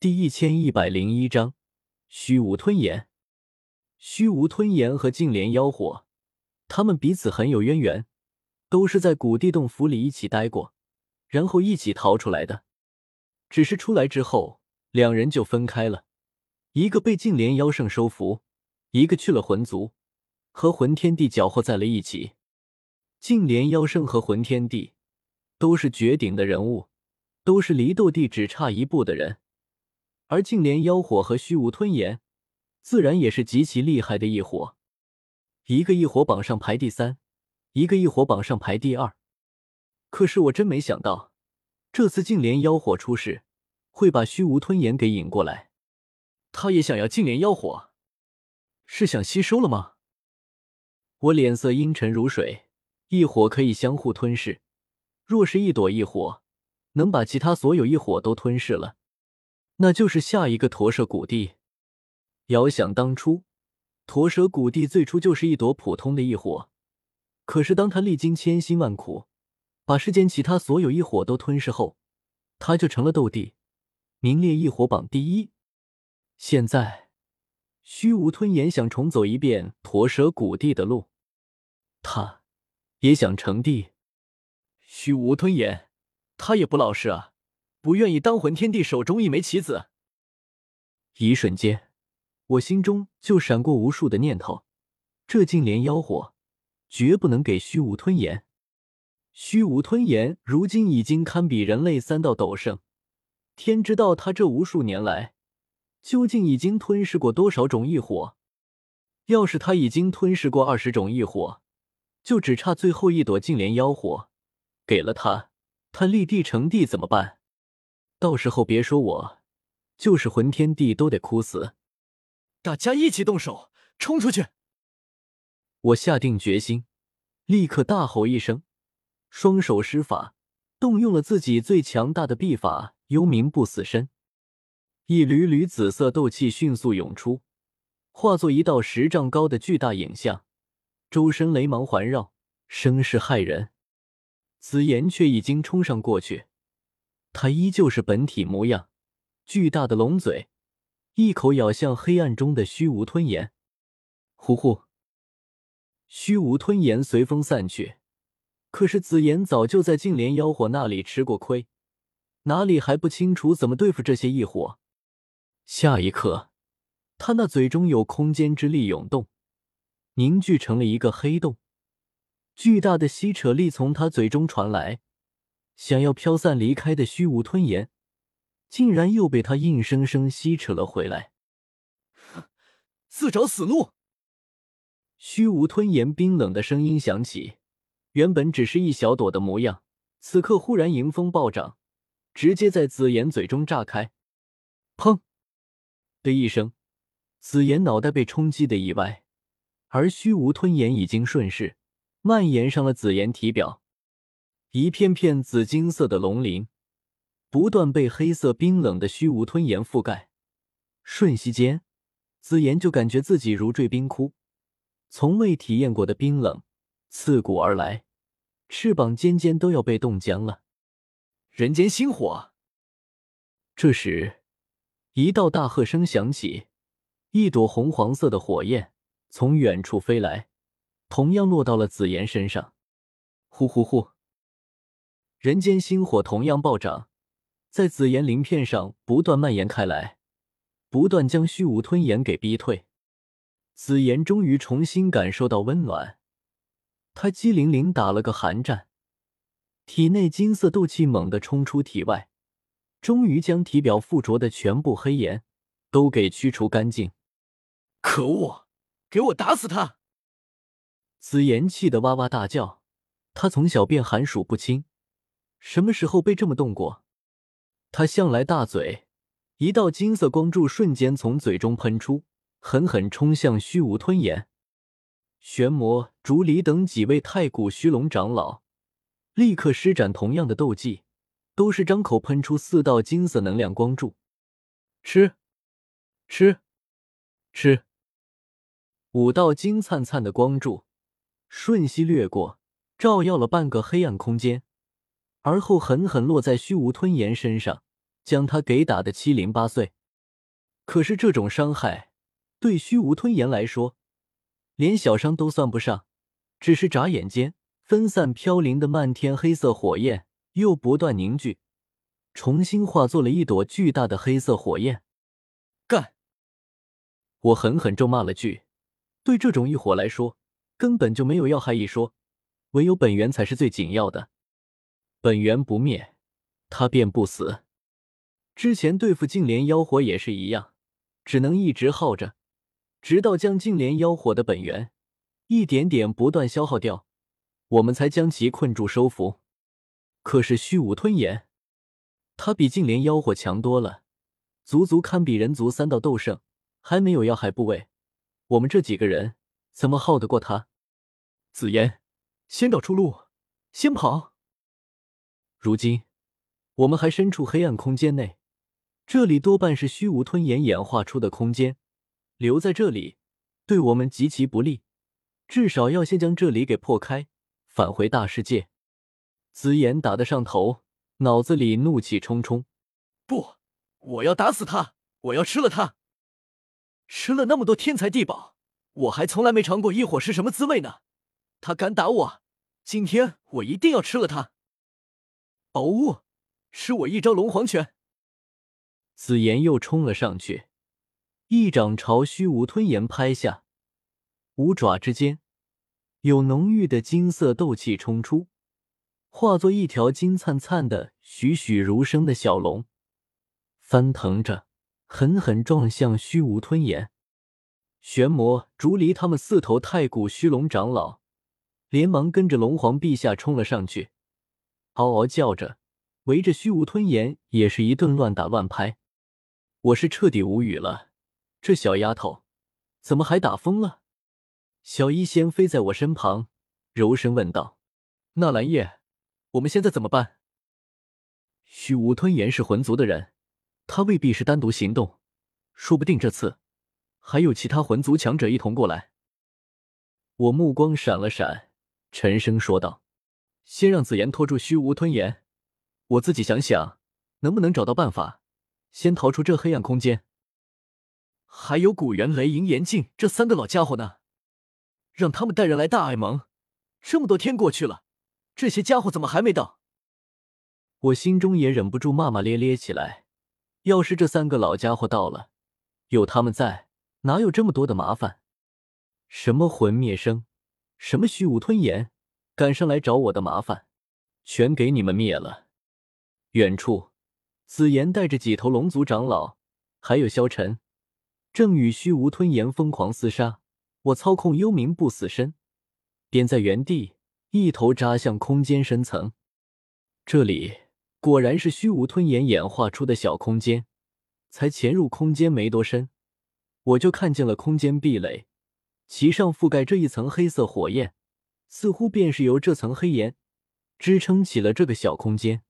第一千一百零一章虚无吞炎。虚无吞炎和净莲妖火，他们彼此很有渊源，都是在古地洞府里一起待过，然后一起逃出来的。只是出来之后，两人就分开了，一个被净莲妖圣收服，一个去了魂族，和魂天帝搅和在了一起。净莲妖圣和魂天帝都是绝顶的人物，都是离斗帝只差一步的人。而净莲妖火和虚无吞炎，自然也是极其厉害的一伙。一个异火榜上排第三，一个异火榜上排第二。可是我真没想到，这次净莲妖火出世，会把虚无吞炎给引过来。他也想要净莲妖火，是想吸收了吗？我脸色阴沉如水。异火可以相互吞噬，若是一朵异火能把其他所有异火都吞噬了。那就是下一个驼蛇古地。遥想当初，驼蛇古地最初就是一朵普通的异火，可是当他历经千辛万苦，把世间其他所有异火都吞噬后，他就成了斗帝，名列异火榜第一。现在，虚无吞炎想重走一遍驼蛇古地的路，他也想成帝。虚无吞炎，他也不老实啊。不愿意当魂天帝手中一枚棋子。一瞬间，我心中就闪过无数的念头：这净莲妖火绝不能给虚无吞炎。虚无吞炎如今已经堪比人类三道斗圣，天知道他这无数年来究竟已经吞噬过多少种异火。要是他已经吞噬过二十种异火，就只差最后一朵净莲妖火，给了他，他立地成帝怎么办？到时候别说我，就是魂天帝都得哭死。大家一起动手，冲出去！我下定决心，立刻大吼一声，双手施法，动用了自己最强大的臂法——幽冥不死身。一缕缕紫色斗气迅速涌出，化作一道十丈高的巨大影像，周身雷芒环绕，声势骇人。紫炎却已经冲上过去。他依旧是本体模样，巨大的龙嘴，一口咬向黑暗中的虚无吞炎。呼呼，虚无吞炎随风散去。可是紫炎早就在净莲妖火那里吃过亏，哪里还不清楚怎么对付这些异火？下一刻，他那嘴中有空间之力涌动，凝聚成了一个黑洞，巨大的吸扯力从他嘴中传来。想要飘散离开的虚无吞炎，竟然又被他硬生生吸扯了回来。自找死路！虚无吞炎冰冷的声音响起。原本只是一小朵的模样，此刻忽然迎风暴涨，直接在紫炎嘴中炸开。砰的一声，紫炎脑袋被冲击的意外，而虚无吞炎已经顺势蔓延上了紫炎体表。一片片紫金色的龙鳞，不断被黑色冰冷的虚无吞炎覆盖。瞬息间，紫炎就感觉自己如坠冰窟，从未体验过的冰冷刺骨而来，翅膀尖尖都要被冻僵了。人间星火！这时，一道大喝声响起，一朵红黄色的火焰从远处飞来，同样落到了紫炎身上。呼呼呼！人间星火同样暴涨，在紫炎鳞片上不断蔓延开来，不断将虚无吞炎给逼退。紫炎终于重新感受到温暖，他机灵灵打了个寒战，体内金色斗气猛地冲出体外，终于将体表附着的全部黑炎都给驱除干净。可恶，给我打死他！紫炎气得哇哇大叫，他从小便寒暑不侵。什么时候被这么动过？他向来大嘴，一道金色光柱瞬间从嘴中喷出，狠狠冲向虚无吞炎。玄魔、竹离等几位太古虚龙长老立刻施展同样的斗技，都是张口喷出四道金色能量光柱。吃，吃，吃！五道金灿灿的光柱瞬息掠过，照耀了半个黑暗空间。而后狠狠落在虚无吞炎身上，将他给打得七零八碎。可是这种伤害对虚无吞炎来说，连小伤都算不上，只是眨眼间，分散飘零的漫天黑色火焰又不断凝聚，重新化作了一朵巨大的黑色火焰。干！我狠狠咒骂了句。对这种异火来说，根本就没有要害一说，唯有本源才是最紧要的。本源不灭，他便不死。之前对付净莲妖火也是一样，只能一直耗着。直到将净莲妖火的本源一点点不断消耗掉，我们才将其困住收服。可是虚无吞炎，他比净莲妖火强多了，足足堪比人族三道斗圣，还没有要害部位，我们这几个人怎么耗得过他？紫妍，先找出路，先跑。如今我们还身处黑暗空间内，这里多半是虚无吞炎演化出的空间。留在这里对我们极其不利，至少要先将这里给破开，返回大世界。紫妍打得上头，脑子里怒气冲冲。不，我要打死他！我要吃了他！吃了那么多天才地宝，我还从来没尝过异火是什么滋味呢！他敢打我，今天我一定要吃了他！嗷呜！吃我一招龙皇拳！紫妍又冲了上去。一掌朝虚无吞炎拍下，五爪之间有浓郁的金色斗气冲出，化作一条金灿灿的、栩栩如生的小龙，翻腾着，狠狠撞向虚无吞炎。玄魔、竹离他们四头太古虚龙长老连忙跟着龙皇陛下冲了上去，嗷嗷叫着，围着虚无吞炎也是一顿乱打乱拍。我是彻底无语了。这小丫头怎么还打疯了？小医仙飞在我身旁，柔声问道：“纳兰叶，我们现在怎么办？”虚无吞炎是魂族的人，他未必是单独行动，说不定这次还有其他魂族强者一同过来。我目光闪了闪，沉声说道：“先让紫妍拖住虚无吞炎，我自己想想能不能找到办法，先逃出这黑暗空间。”还有古元、雷银、严镜这三个老家伙呢，让他们带人来大爱盟。这么多天过去了，这些家伙怎么还没到？我心中也忍不住骂骂咧咧起来。要是这三个老家伙到了，有他们在，哪有这么多的麻烦？什么魂灭生，什么虚无吞炎，敢上来找我的麻烦，全给你们灭了。远处，紫妍带着几头龙族长老，还有萧晨。正与虚无吞炎疯狂厮杀，我操控幽冥不死身，便在原地一头扎向空间深层。这里果然是虚无吞炎演化出的小空间，才潜入空间没多深，我就看见了空间壁垒，其上覆盖着一层黑色火焰，似乎便是由这层黑岩支撑起了这个小空间。